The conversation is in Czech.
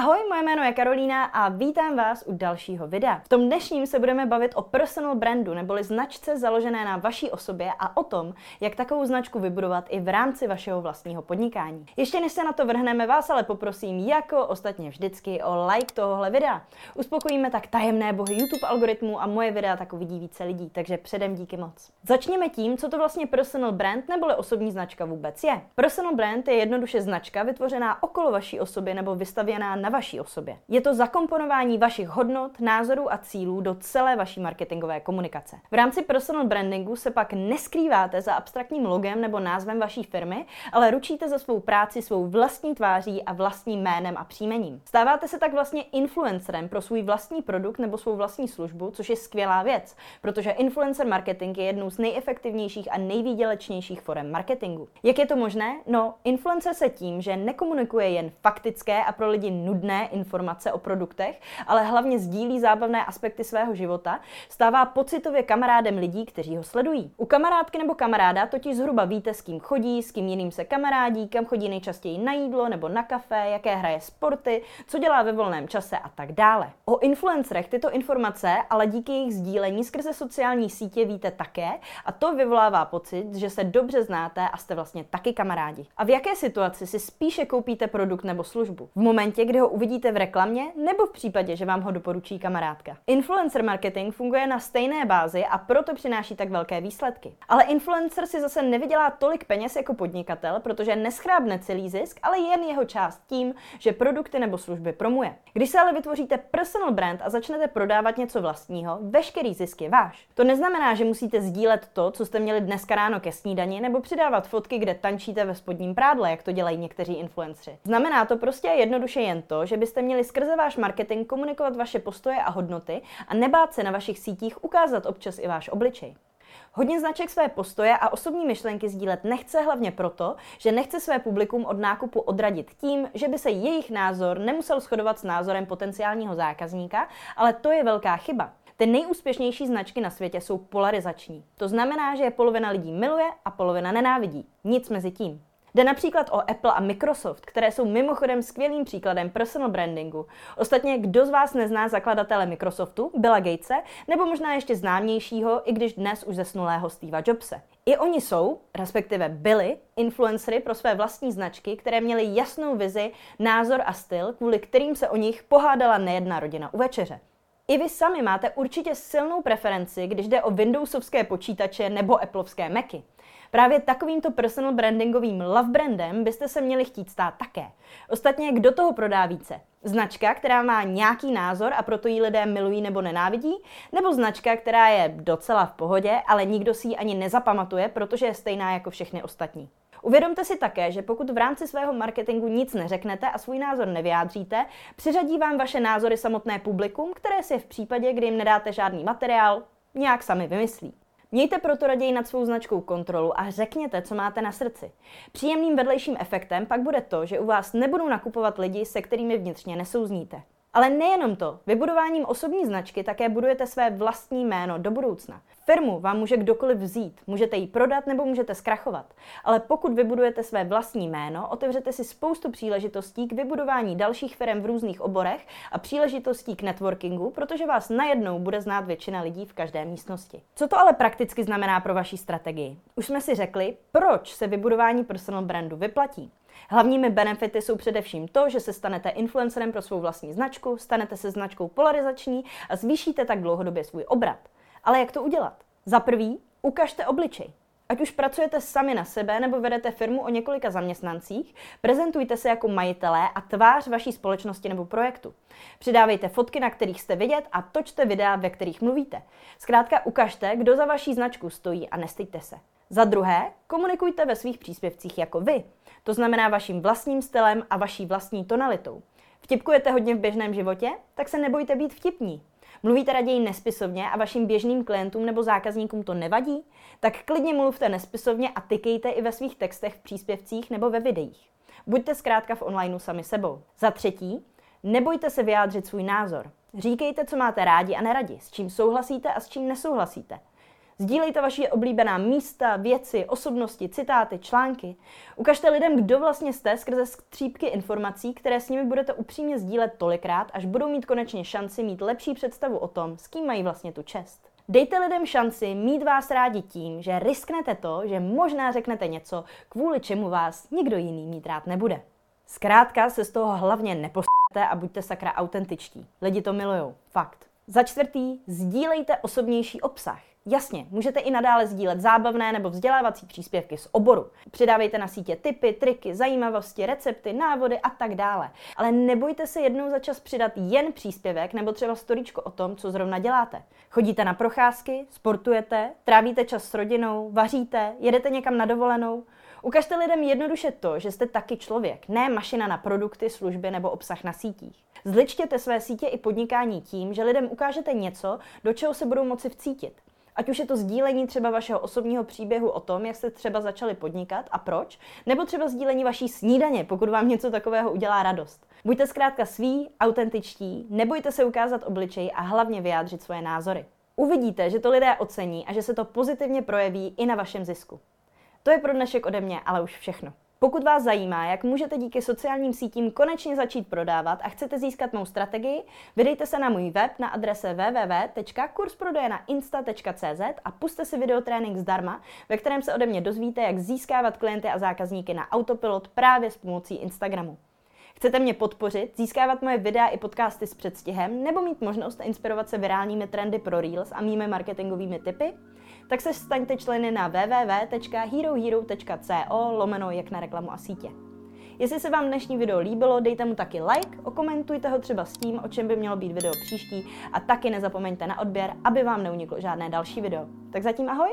Ahoj, moje jméno je Karolína a vítám vás u dalšího videa. V tom dnešním se budeme bavit o personal brandu, neboli značce založené na vaší osobě a o tom, jak takovou značku vybudovat i v rámci vašeho vlastního podnikání. Ještě než se na to vrhneme, vás ale poprosím, jako ostatně vždycky, o like tohohle videa. Uspokojíme tak tajemné bohy YouTube algoritmu a moje videa tak uvidí více lidí, takže předem díky moc. Začněme tím, co to vlastně personal brand neboli osobní značka vůbec je. Personal brand je jednoduše značka vytvořená okolo vaší osoby nebo vystavěná na vaší osobě. Je to zakomponování vašich hodnot, názorů a cílů do celé vaší marketingové komunikace. V rámci personal brandingu se pak neskrýváte za abstraktním logem nebo názvem vaší firmy, ale ručíte za svou práci svou vlastní tváří a vlastním jménem a příjmením. Stáváte se tak vlastně influencerem pro svůj vlastní produkt nebo svou vlastní službu, což je skvělá věc, protože influencer marketing je jednou z nejefektivnějších a nejvýdělečnějších forem marketingu. Jak je to možné? No, influencer se tím, že nekomunikuje jen faktické a pro lidi nudné informace o produktech, ale hlavně sdílí zábavné aspekty svého života, stává pocitově kamarádem lidí, kteří ho sledují. U kamarádky nebo kamaráda totiž zhruba víte, s kým chodí, s kým jiným se kamarádí, kam chodí nejčastěji na jídlo nebo na kafe, jaké hraje sporty, co dělá ve volném čase a tak dále. O influencerech tyto informace ale díky jejich sdílení skrze sociální sítě víte také a to vyvolává pocit, že se dobře znáte a jste vlastně taky kamarádi. A v jaké situaci si spíše koupíte produkt nebo službu? V momentě, kdy ho uvidíte v reklamě nebo v případě, že vám ho doporučí kamarádka. Influencer marketing funguje na stejné bázi a proto přináší tak velké výsledky. Ale influencer si zase nevydělá tolik peněz jako podnikatel, protože neschrábne celý zisk, ale jen jeho část tím, že produkty nebo služby promuje. Když se ale vytvoříte personal brand a začnete prodávat něco vlastního, veškerý zisk je váš. To neznamená, že musíte sdílet to, co jste měli dneska ráno ke snídani, nebo přidávat fotky, kde tančíte ve spodním prádle, jak to dělají někteří influenceri. Znamená to prostě jednoduše jen to, že byste měli skrze váš marketing komunikovat vaše postoje a hodnoty a nebát se na vašich sítích ukázat občas i váš obličej. Hodně značek své postoje a osobní myšlenky sdílet nechce hlavně proto, že nechce své publikum od nákupu odradit tím, že by se jejich názor nemusel shodovat s názorem potenciálního zákazníka, ale to je velká chyba. Ty nejúspěšnější značky na světě jsou polarizační. To znamená, že je polovina lidí miluje a polovina nenávidí. Nic mezi tím. Jde například o Apple a Microsoft, které jsou mimochodem skvělým příkladem personal brandingu. Ostatně, kdo z vás nezná zakladatele Microsoftu, Billa Gatese, nebo možná ještě známějšího, i když dnes už zesnulého Steva Jobse. I oni jsou, respektive byli, influencery pro své vlastní značky, které měly jasnou vizi, názor a styl, kvůli kterým se o nich pohádala nejedna rodina u večeře. I vy sami máte určitě silnou preferenci, když jde o Windowsovské počítače nebo Appleovské Macy. Právě takovýmto personal brandingovým love brandem byste se měli chtít stát také. Ostatně, kdo toho prodá více? Značka, která má nějaký názor a proto ji lidé milují nebo nenávidí? Nebo značka, která je docela v pohodě, ale nikdo si ji ani nezapamatuje, protože je stejná jako všechny ostatní? Uvědomte si také, že pokud v rámci svého marketingu nic neřeknete a svůj názor nevyjádříte, přiřadí vám vaše názory samotné publikum, které si v případě, kdy jim nedáte žádný materiál, nějak sami vymyslí. Mějte proto raději nad svou značkou kontrolu a řekněte, co máte na srdci. Příjemným vedlejším efektem pak bude to, že u vás nebudou nakupovat lidi, se kterými vnitřně nesouzníte. Ale nejenom to, vybudováním osobní značky také budujete své vlastní jméno do budoucna. Firmu vám může kdokoliv vzít, můžete ji prodat nebo můžete zkrachovat. Ale pokud vybudujete své vlastní jméno, otevřete si spoustu příležitostí k vybudování dalších firm v různých oborech a příležitostí k networkingu, protože vás najednou bude znát většina lidí v každé místnosti. Co to ale prakticky znamená pro vaší strategii? Už jsme si řekli, proč se vybudování personal brandu vyplatí. Hlavními benefity jsou především to, že se stanete influencerem pro svou vlastní značku, stanete se značkou polarizační a zvýšíte tak dlouhodobě svůj obrat. Ale jak to udělat? Za prvý, ukažte obličej. Ať už pracujete sami na sebe nebo vedete firmu o několika zaměstnancích, prezentujte se jako majitelé a tvář vaší společnosti nebo projektu. Přidávejte fotky, na kterých jste vidět a točte videa, ve kterých mluvíte. Zkrátka ukažte, kdo za vaší značku stojí a nestyďte se. Za druhé, komunikujte ve svých příspěvcích jako vy. To znamená vaším vlastním stylem a vaší vlastní tonalitou. Vtipkujete hodně v běžném životě? Tak se nebojte být vtipní. Mluvíte raději nespisovně a vašim běžným klientům nebo zákazníkům to nevadí? Tak klidně mluvte nespisovně a tykejte i ve svých textech v příspěvcích nebo ve videích. Buďte zkrátka v onlineu sami sebou. Za třetí, nebojte se vyjádřit svůj názor. Říkejte, co máte rádi a neradi, s čím souhlasíte a s čím nesouhlasíte. Sdílejte vaše oblíbená místa, věci, osobnosti, citáty, články. Ukažte lidem, kdo vlastně jste skrze střípky informací, které s nimi budete upřímně sdílet tolikrát, až budou mít konečně šanci mít lepší představu o tom, s kým mají vlastně tu čest. Dejte lidem šanci mít vás rádi tím, že risknete to, že možná řeknete něco, kvůli čemu vás nikdo jiný mít rád nebude. Zkrátka se z toho hlavně neposterte a buďte sakra autentičtí. Lidi to milujou. Fakt. Za čtvrtý, sdílejte osobnější obsah. Jasně, můžete i nadále sdílet zábavné nebo vzdělávací příspěvky z oboru. Přidávejte na sítě tipy, triky, zajímavosti, recepty, návody a tak dále. Ale nebojte se jednou za čas přidat jen příspěvek nebo třeba storičko o tom, co zrovna děláte. Chodíte na procházky, sportujete, trávíte čas s rodinou, vaříte, jedete někam na dovolenou. Ukažte lidem jednoduše to, že jste taky člověk, ne mašina na produkty, služby nebo obsah na sítích. Zličtěte své sítě i podnikání tím, že lidem ukážete něco, do čeho se budou moci vcítit. Ať už je to sdílení třeba vašeho osobního příběhu o tom, jak jste třeba začali podnikat a proč, nebo třeba sdílení vaší snídaně, pokud vám něco takového udělá radost. Buďte zkrátka sví, autentičtí, nebojte se ukázat obličej a hlavně vyjádřit svoje názory. Uvidíte, že to lidé ocení a že se to pozitivně projeví i na vašem zisku. To je pro dnešek ode mě ale už všechno. Pokud vás zajímá, jak můžete díky sociálním sítím konečně začít prodávat a chcete získat mou strategii, vydejte se na můj web na adrese www.kursprodejnainsta.cz a puste si videotrénink zdarma, ve kterém se ode mě dozvíte, jak získávat klienty a zákazníky na autopilot právě s pomocí Instagramu. Chcete mě podpořit, získávat moje videa i podcasty s předstihem, nebo mít možnost inspirovat se virálními trendy pro Reels a mými marketingovými typy? Tak se staňte členy na www.herohero.co lomeno jak na reklamu a sítě. Jestli se vám dnešní video líbilo, dejte mu taky like, okomentujte ho třeba s tím, o čem by mělo být video příští a taky nezapomeňte na odběr, aby vám neuniklo žádné další video. Tak zatím ahoj!